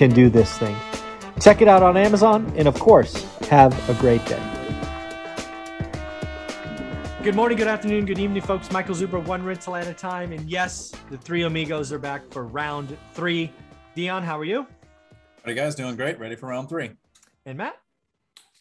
can do this thing. Check it out on Amazon, and of course, have a great day. Good morning, good afternoon, good evening, folks. Michael Zuber, one rental at a time. And yes, the three amigos are back for round three. Dion, how are you? How you guys doing? Great. Ready for round three. And Matt?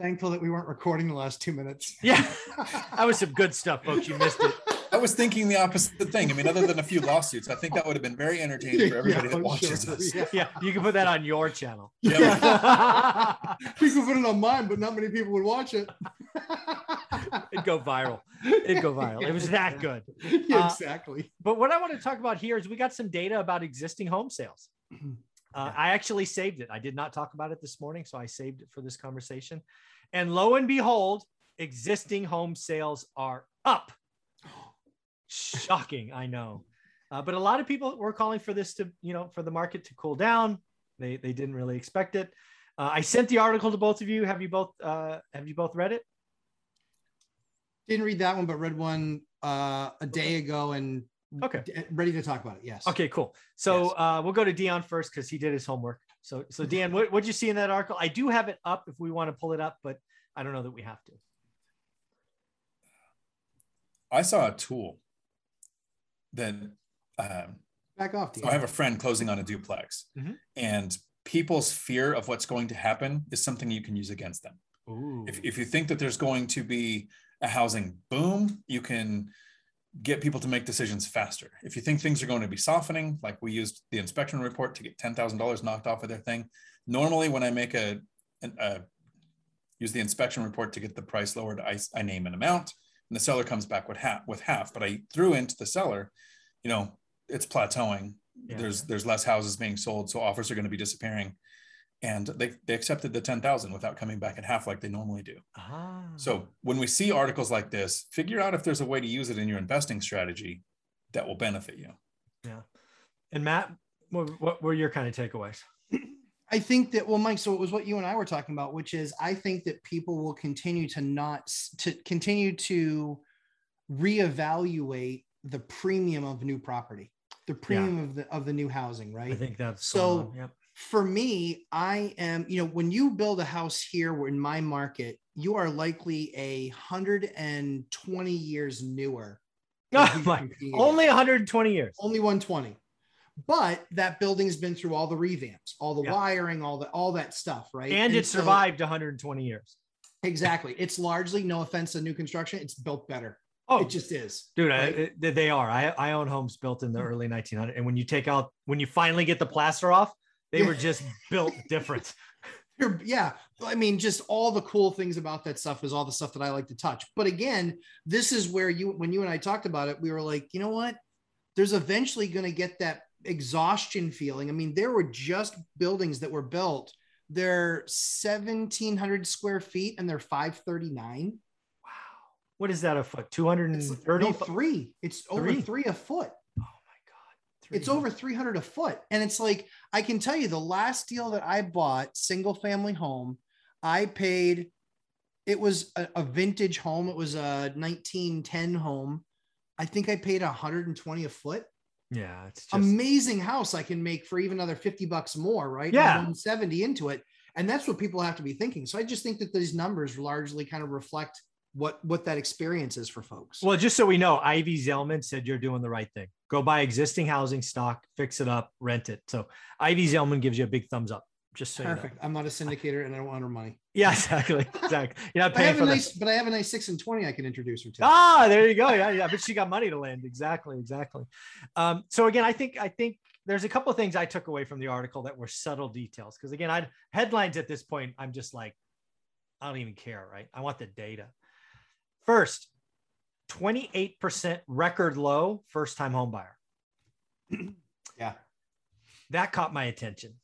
Thankful that we weren't recording the last two minutes. Yeah, that was some good stuff, folks. You missed it. I was thinking the opposite thing. I mean, other than a few lawsuits, I think that would have been very entertaining for everybody Yeah, that watches sure. us. Yeah. Yeah, you can put that on your channel. Yeah. We could put it on mine, but not many people would watch it. It'd go viral. It'd go viral. It was that good. Yeah, Uh, exactly. But what I want to talk about here is we got some data about existing home sales. Uh, I actually saved it. I did not talk about it this morning, so I saved it for this conversation. And lo and behold, existing home sales are up. Shocking, I know. Uh, but a lot of people were calling for this to, you know, for the market to cool down. They they didn't really expect it. Uh, I sent the article to both of you. Have you both uh, have you both read it? Didn't read that one, but read one uh, a day ago and Okay. d- ready to talk about it. Yes. Okay, cool. So Yes. uh, we'll go to Dion first because he did his homework. So, so Dion, what did you see in that article? I do have it up if we want to pull it up, but I don't know that we have to. I saw a tool that um, Back off. so I have a friend closing on a duplex, Mhm. and people's fear of what's going to happen is something you can use against them. Ooh. If, if you think that there's going to be a housing boom, you can get people to make decisions faster. If you think things are going to be softening, like we used the inspection report to get $10,000 knocked off of their thing. Normally, when I make a, an- a use the inspection report to get the price lowered, I, I name an amount and the seller comes back with half, with half, but I threw into the seller, you know, it's plateauing. Yeah. There's, there's less houses being sold. So offers are going to be disappearing. And they, they accepted the 10,000 without coming back at half like they normally do. ah. So when we see articles like this, figure out if there's a way to use it in your investing strategy that will benefit you. yeah. And Matt, what, what were your kind of takeaways? I think that well, Mike. So it was what you and I were talking about, which is I think that people will continue to not to continue to reevaluate the premium of new property, the premium of the of the new housing, right? I think that's So- Yep. for me, I am, you know, when you build a house here in my market, you are likely a hundred and twenty years newer. Oh my, only 120 years. only 120. But that building's been through all the revamps, all the Yeah. wiring, all the all that stuff, right? And it so- survived 120 years. exactly. It's largely, no offense to new construction, it's built better. Oh, It just is. dude, I, right? it- they are. I, I own homes built in the early 1900s. And when you take out, when you finally get the plaster off, they Yeah. were just built different. You're- yeah i mean just all the cool things about that stuff is all the stuff that i like to touch but again this is where you when you and i talked about it we were like you know what there's eventually going to get that exhaustion feeling i mean there were just buildings that were built they're 1700 square feet and they're 539 Wow. What is that a foot? it's 230? no, three it's over Three? three a foot Oh my God. it's over 300 a foot and it's like i can tell you the last deal that i bought single family home i paid it was a, a vintage home it was a 1910 home i think i paid 120 a foot Yeah. It's just, amazing house i can make for even another 50 bucks more right Yeah. 170 into it and that's what people have to be thinking so i just think that these numbers largely kind of reflect what what that experience is for folks well, just so we know, Ivy Zellman said you're doing the right thing. Go buy existing housing stock, fix it up, rent it. So Ivy Zellman gives you a big thumbs up. Just so you know. perfect i'm not a syndicator and i don't want her money Yeah, exactly. Exactly. You're not I paying have for a that. nice, but I have a nice six and twenty I can introduce her to. Ah, there you go. Yeah, yeah. But she got money to lend. Exactly, exactly. Um, so again, I think I think there's a couple of things I took away from the article that were subtle details. Because again, I headlines at this point, I'm just like, I don't even care, right? I want the data. First, 28% record low first time home buyer. Yeah. That caught my attention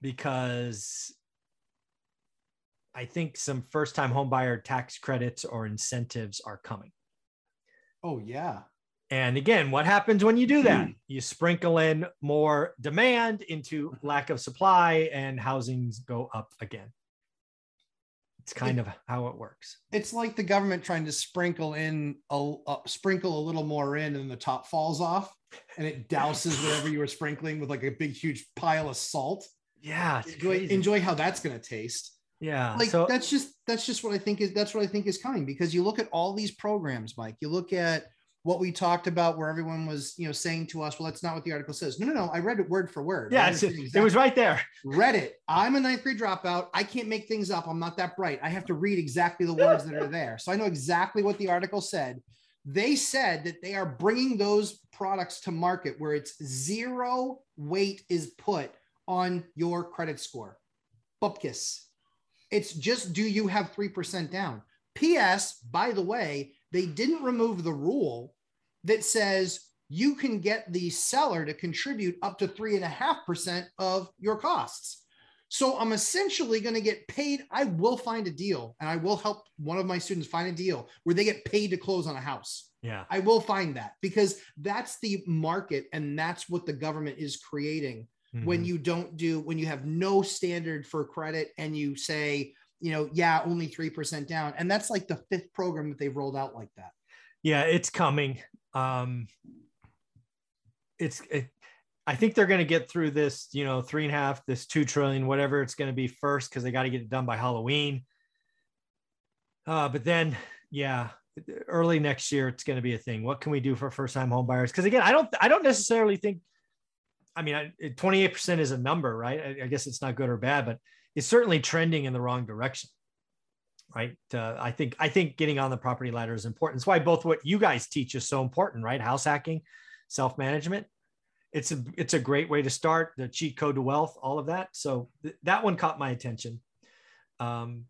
because I think some first time homebuyer tax credits or incentives are coming. Oh, yeah. And again, what happens when you do that? Hmm. You sprinkle in more demand into lack of supply and housings go up again. It's kind of how it works. It's like the government trying to sprinkle in a, a sprinkle a little more in and the top falls off and it douses whatever you were sprinkling with like a big huge pile of salt. Yeah. Enjoy, enjoy how that's going to taste. Yeah. like so that's just that's just what I think is that's what I think is coming because you look at all these programs, Mike. You look at what we talked about where everyone was, you know, saying to us, well, that's not what the article says. No, no, no. I read it word for word. Yeah, understand it was right there. read it. I'm a ninth grade dropout. I can't make things up. I'm not that bright. I have to read exactly the words that are there. So I know exactly what the article said. They said that they are bringing those products to market where it's zero weight is put on your credit score. Bupkis. It's just do you have 3% down? P.S. By the way, they didn't remove the rule that says you can get the seller to contribute up to three and a half percent of your costs. So I'm essentially going to get paid. I will find a deal and I will help one of my students find a deal where they get paid to close on a house. Yeah. I will find that because that's the market and that's what the government is creating when Mhm. you don't do when you have no standard for credit and you say you know yeah only 3% down and that's like the fifth program that they've rolled out like that yeah, it's coming. Um, it's, it, I think they're going to get through this, you know, three and a half, this two trillion, whatever it's going to be first, because they got to get it done by Halloween. Uh, but then, yeah, early next year, it's going to be a thing. What can we do for first time home buyers? Because again, I don't, I don't necessarily think, I mean, 28% is a number, right? I, I guess it's not good or bad, but it's certainly trending in the wrong direction. Right. Uh, I think, I think getting on the property ladder is important. It's why both what you guys teach is so important, right? House hacking, self-management. It's a, it's a great way to start the cheat code to wealth, all of that. So th- that one caught my attention. Um,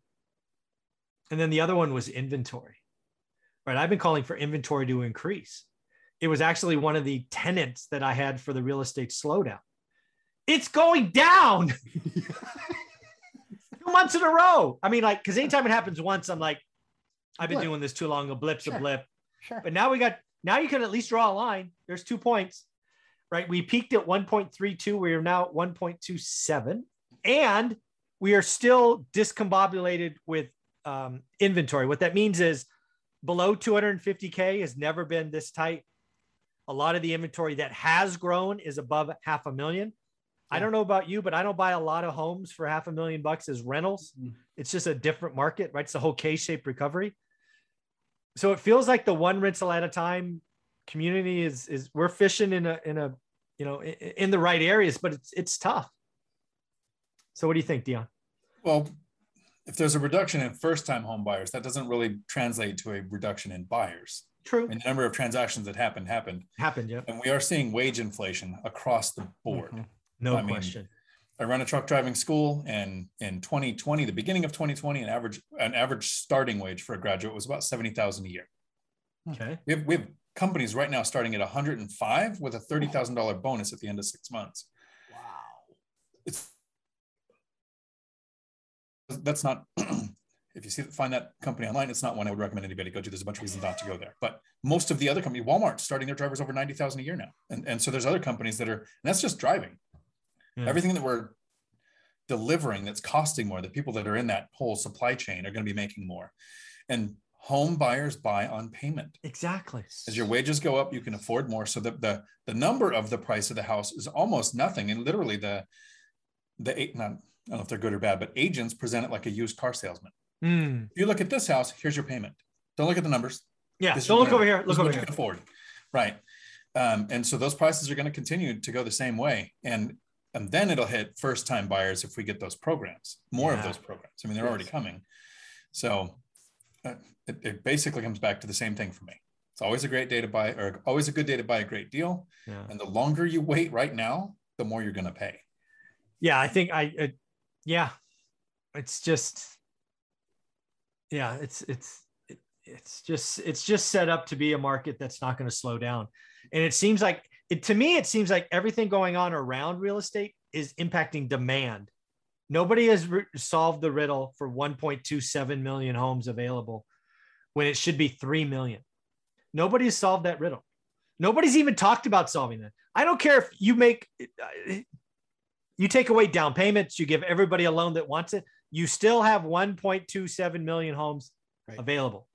and then the other one was inventory, right? I've been calling for inventory to increase. It was actually one of the tenants that I had for the real estate slowdown. It's going down two months in a row. I mean, like, because anytime it happens once, I'm like, I've been Blip. doing this too long. A blip's Sure. a blip. sure But now we got, now you can at least draw a line. There's two points, right? We peaked at 1.32. We are now at 1.27. And we are still discombobulated with um, inventory. What that means is below 250K has never been this tight. A lot of the inventory that has grown is above half a million. I don't know about you, but I don't buy a lot of homes for half a million bucks as rentals. Mhm. It's just a different market, right? It's the whole K-shaped recovery. So it feels like the one rental at a time community is is we're fishing in a in a you know in, in the right areas, but it's it's tough. So what do you think, Dion? Well, if there's a reduction in first-time home buyers, that doesn't really translate to a reduction in buyers. True. And the number of transactions that happened happened, Happened, yeah. and we are seeing wage inflation across the board. Mhm. No I mean, question. I run a truck driving school, and in 2020, the beginning of 2020, an average an average starting wage for a graduate was about 70,000 a year. Okay. We have we have companies right now starting at 105 with a $30,000 bonus at the end of six months. wow It's that's not if you see find that company online, it's not one I would recommend anybody go to. There's a bunch of reasons not to go there. But most of the other companies, Walmart starting their drivers over 90,000 a year now. And, and so there's other companies that are, and that's just driving. Yeah. Everything that we're delivering that's costing more, the people that are in that whole supply chain are going to be making more. And home buyers buy on payment. Exactly. As your wages go up, you can afford more. So the the, the number of the price of the house is almost nothing. And literally the the eight not I don't know if they're good or bad, but agents present it like a used car salesman. Mm. If you look at this house, here's your payment. Don't look at the numbers. Yeah. This Don't look over here. Look over what you here. can afford. Right. Um, and so those prices are going to continue to go the same way. And and then it'll hit first time buyers if we get those programs, more of those programs. I mean, they're already coming. So uh, it, it basically comes back to the same thing for me. It's always a great day to buy, or always a good day to buy a great deal. Yeah. And the longer you wait right now, the more you're going to pay. Yeah. I think I, uh, yeah, it's just, yeah, it's, it's, it's just, it's just set up to be a market that's not going to slow down. And it seems like it, to me, it seems like everything going on around real estate is impacting demand Nobody has re- solved the riddle for 1.27 million homes available when it should be 3 million. Nobody has solved that riddle. Nobody's even talked about solving that. I don't care if you make uh, you take away down payments, you give everybody a loan that wants it, you still have 1.27 million homes Right. available.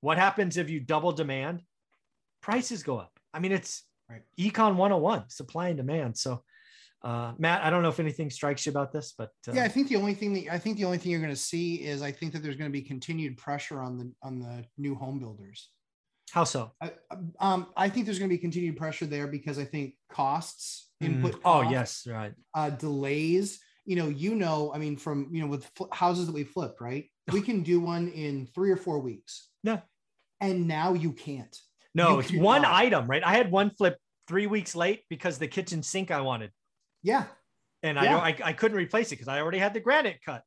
What happens if you double demand? Prices go up. I mean, it's Right. econ 101, supply and demand. So, uh, Matt, I don't know if anything strikes you about this, but uh, Yeah, I think the only thing that I think the only thing you're going to see is I think that there's going to be continued pressure on the on the new home builders. how so? I, um, I think there's going to be continued pressure there because I think costs, input. Mm, oh, yes, right. Uh, delays. You know, you know, I mean, from you know, with fl- houses that we flip, right? We can do one in three or four weeks. Yeah. And now you can't. No, You it's cannot. one item, right? I had one flip three weeks late because the kitchen sink I wanted, Yeah. and I Yeah. don't, I, I couldn't replace it because I already had the granite cut.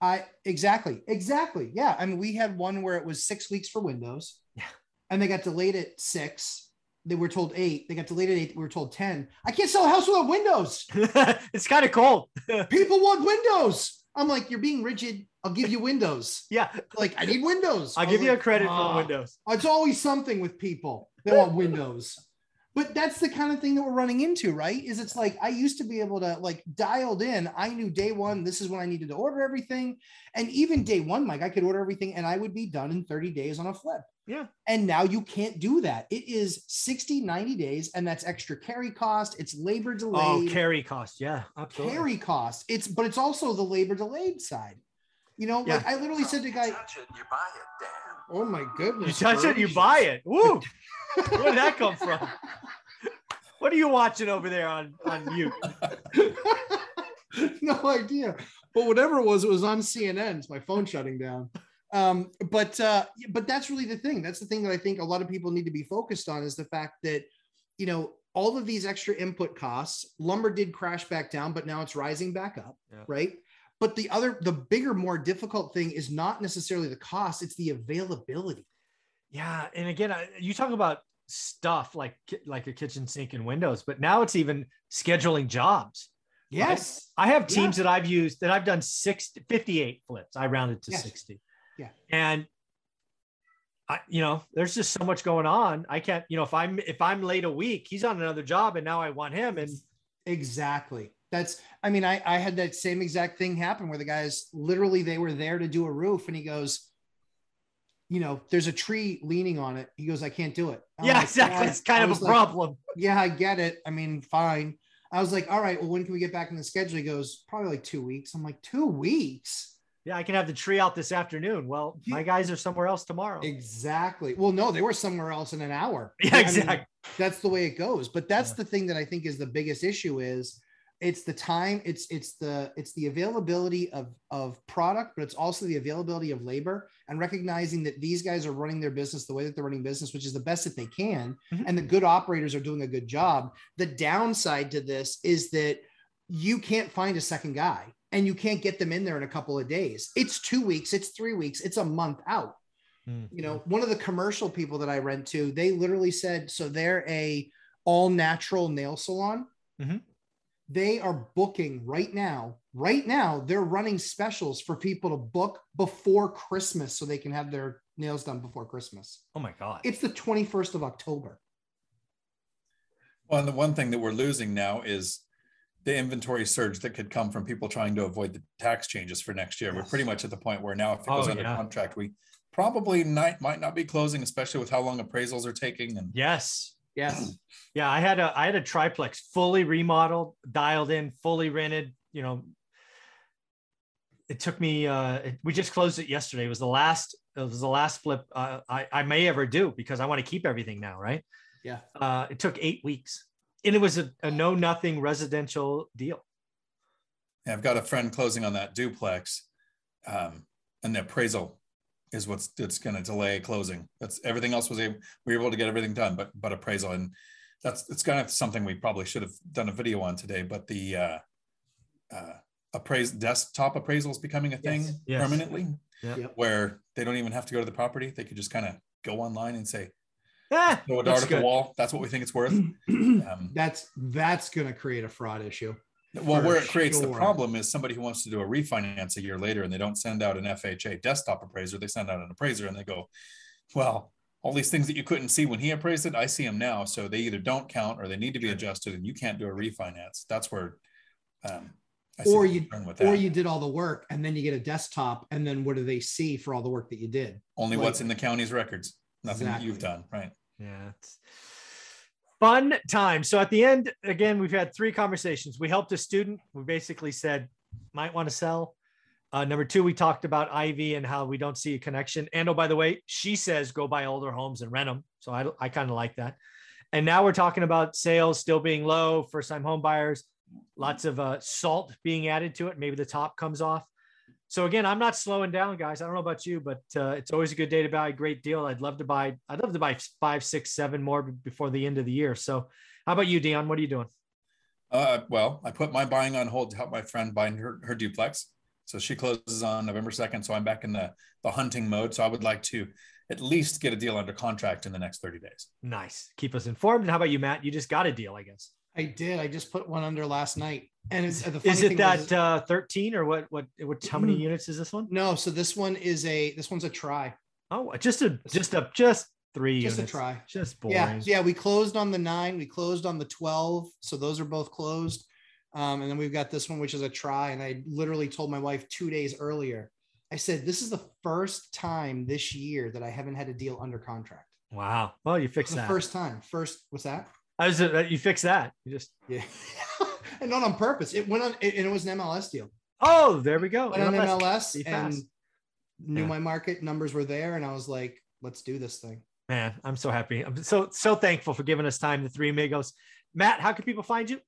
I exactly, exactly. Yeah. I mean, we had one where it was six weeks for Windows. Yeah. And they got delayed at six. They were told eight. They got delayed at eight. We were told 10. I can't sell a house without Windows. it's kind of cold. People want Windows. I'm like, you're being rigid. I'll give you Windows. yeah, Like, I need Windows. I'll give you a credit "Ah." for Windows. It's always something with people. They want Windows. But that's the kind of thing that we're running into, right? Is it's like I used to be able to like dialed in. I knew day one, this is when I needed to order everything. And even day one, Mike, I could order everything and I would be done in 30 days on a flip. Yeah. And now you can't do that. It is 60, 90 days, and that's extra carry cost. It's labor delay Oh, carry cost. Yeah, absolutely. carry cost. It's but it's also the labor delayed side. You know, like I literally said to guy, it, you buy it, damn. "Oh my goodness! You goodness, touch it, you buy it. Woo! Where did that come from? What are you watching over there on on mute? no idea. But whatever it was, it was on CNN. It's my phone shutting down. Um, but uh, but that's really the thing. That's the thing that I think a lot of people need to be focused on is the fact that you know all of these extra input costs. Lumber did crash back down, but now it's rising back up, Yeah. right? But the other, the bigger, more difficult thing is not necessarily the cost; it's the availability. Yeah, and again, you talk about stuff like like a kitchen sink and windows, but now it's even scheduling jobs. Yes. I have Yeah. teams that I've used that I've done six, 58 flips. I rounded to Yes. 60. Yeah. And I, you know, there's just so much going on. I can't, you know, if I'm if I'm late a week, he's on another job and now I want him. And Exactly. That's, I mean, I, I had that same exact thing happen where the guys literally they were there to do a roof and he goes, you know, there's a tree leaning on it. He goes, I can't do it. I'm yeah, like, exactly. It's kind I of a like, problem. yeah, I get it. I mean, fine. I was like, all right, well, when can we get back in the schedule? He goes, probably like two weeks. I'm like, two weeks? Yeah, I can have the tree out this afternoon. Well, my guys are somewhere else tomorrow. Exactly. Well, no, they were somewhere else in an hour. Yeah, I mean, exactly. that's the way it goes but that's Yeah. the thing that i think is the biggest issue is it's the time it's it's the it's the availability of of product but it's also the availability of labor and recognizing that these guys are running their business the way that they're running business which is the best that they can Mhm. and the good operators are doing a good job the downside to this is that you can't find a second guy and you can't get them in there in a couple of days it's two weeks it's three weeks it's a month out Mm. you know one of the commercial people that i rent to they literally said so they're a all natural nail salon Mhm. They are booking right now right now they're running specials for people to book before christmas so they can have their nails done before christmas Oh my God. it's the 21st of october Well, and the one thing that we're losing now is the inventory surge that could come from people trying to avoid the tax changes for next year. We're pretty much at the point where now, if it Oh, goes under yeah. contract, we probably not, might not be closing, especially with how long appraisals are taking. And yes. Yes Yeah, I had a I had a triplex fully remodeled, dialed in, fully rented. You know, it took me. Uh, it- we just closed it yesterday. It was the last. It was the last flip uh, I I may ever do because I want to keep everything now. Right. yeah Uh, it took eight weeks, and it was a, a no nothing residential deal. Yeah, I've got a friend closing on that duplex, um, and the appraisal is what's it's going to delay closing. That's everything else was able we were able to get everything done, but but appraisal and that's it's kind of something we probably should have done a video on today. But the uh, uh, appraise desktop appraisal is becoming a thing Yes. Yes. permanently, Yep. where they don't even have to go to the property; they could just kind of go online and say, Ah, "Throw a dart at the wall. That's what we think it's worth." Um, that's that's going to create a fraud issue Well, where it creates the problem is somebody who wants to do a refinance a year later and they don't send out an FHA desktop appraiser, they send out an appraiser and they go, well, all these things that you couldn't see when he appraised it, I see them now. So they either don't count or they need to be adjusted and you can't do a refinance. That's where um, I see Or you- concern with Or you did all the work and then you get a desktop, and then what do they see for all the work that you did? Only like- what's in the county's records, nothing that you've done, right? Yeah. Fun time. So at the end, again, we've had three conversations. We helped a student. We basically said, might want to sell. Uh, number two, we talked about Ivy and how we don't see a connection. And oh, by the way, she says go buy older homes and rent them. So I, I kind of like that. And now we're talking about sales still being low, first time home buyers, lots of uh, salt being added to it. Maybe the top comes off. So again, I'm not slowing down, guys. I don't know about you, but uh, it's always a good day to buy a great deal. I'd love to buy. I'd love to buy five, six, seven more before the end of the year. So, how about you, Dion? What are you doing? Uh, well, I put my buying on hold to help my friend buy her, her duplex. So she closes on November 2nd. So I'm back in the, the hunting mode. So I would like to at least get a deal under contract in the next 30 days. Nice. Keep us informed. And how about you, Matt? You just got a deal, I guess. I did. I just put one under last night, and it's, at the funny Is it that was- uh, 13 or what? What? What? How many Mm. units is this one? no, so this one is a this one's a try. Oh, just a just a just three Just a try. Just boring. Yeah, yeah. We closed on the nine. We closed on the twelve. So those are both closed. Um, and then we've got this one, which is a try. And I literally told my wife two days earlier. I said, "This is the first time this year that I haven't had a deal under contract. Wow. Well, you fixed the that. first time. First, what's that? I was you fix that. You just Yeah, and not on purpose. It went on, it, and it was an MLS deal. oh, there we go. Went on MLS. MLS be and fast. knew Yeah. my market numbers were there, and I was like, "Let's do this thing." Man, I'm so happy. I'm so so thankful for giving us time, the three amigos. Matt, how can people find you?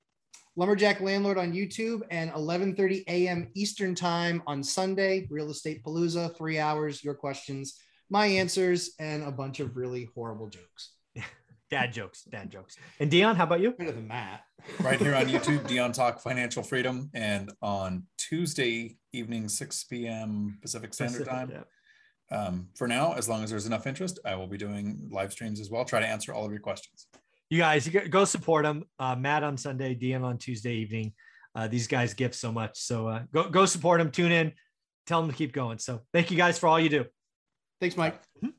Lumberjack Landlord on YouTube and 11:30 a.m. Eastern Time on Sunday. Real Estate Palooza, three hours. Your questions, my answers, and a bunch of really horrible jokes. Dad jokes, dad jokes. And Dion, how about you? Better than Matt. Right here on YouTube, Dion Talk Financial Freedom. And on Tuesday evening, 6 p.m. Pacific Standard Time. Yeah. Um, for now, as long as there's enough interest, I will be doing live streams as well. Try to answer all of your questions. You guys, you go- go support them. Uh, Matt on Sunday, Dion on Tuesday evening. Uh, these guys give so much. So uh, go go support them. Tune in. Tell them to keep going. So thank you guys for all you do. Thanks, Mike. Mhm.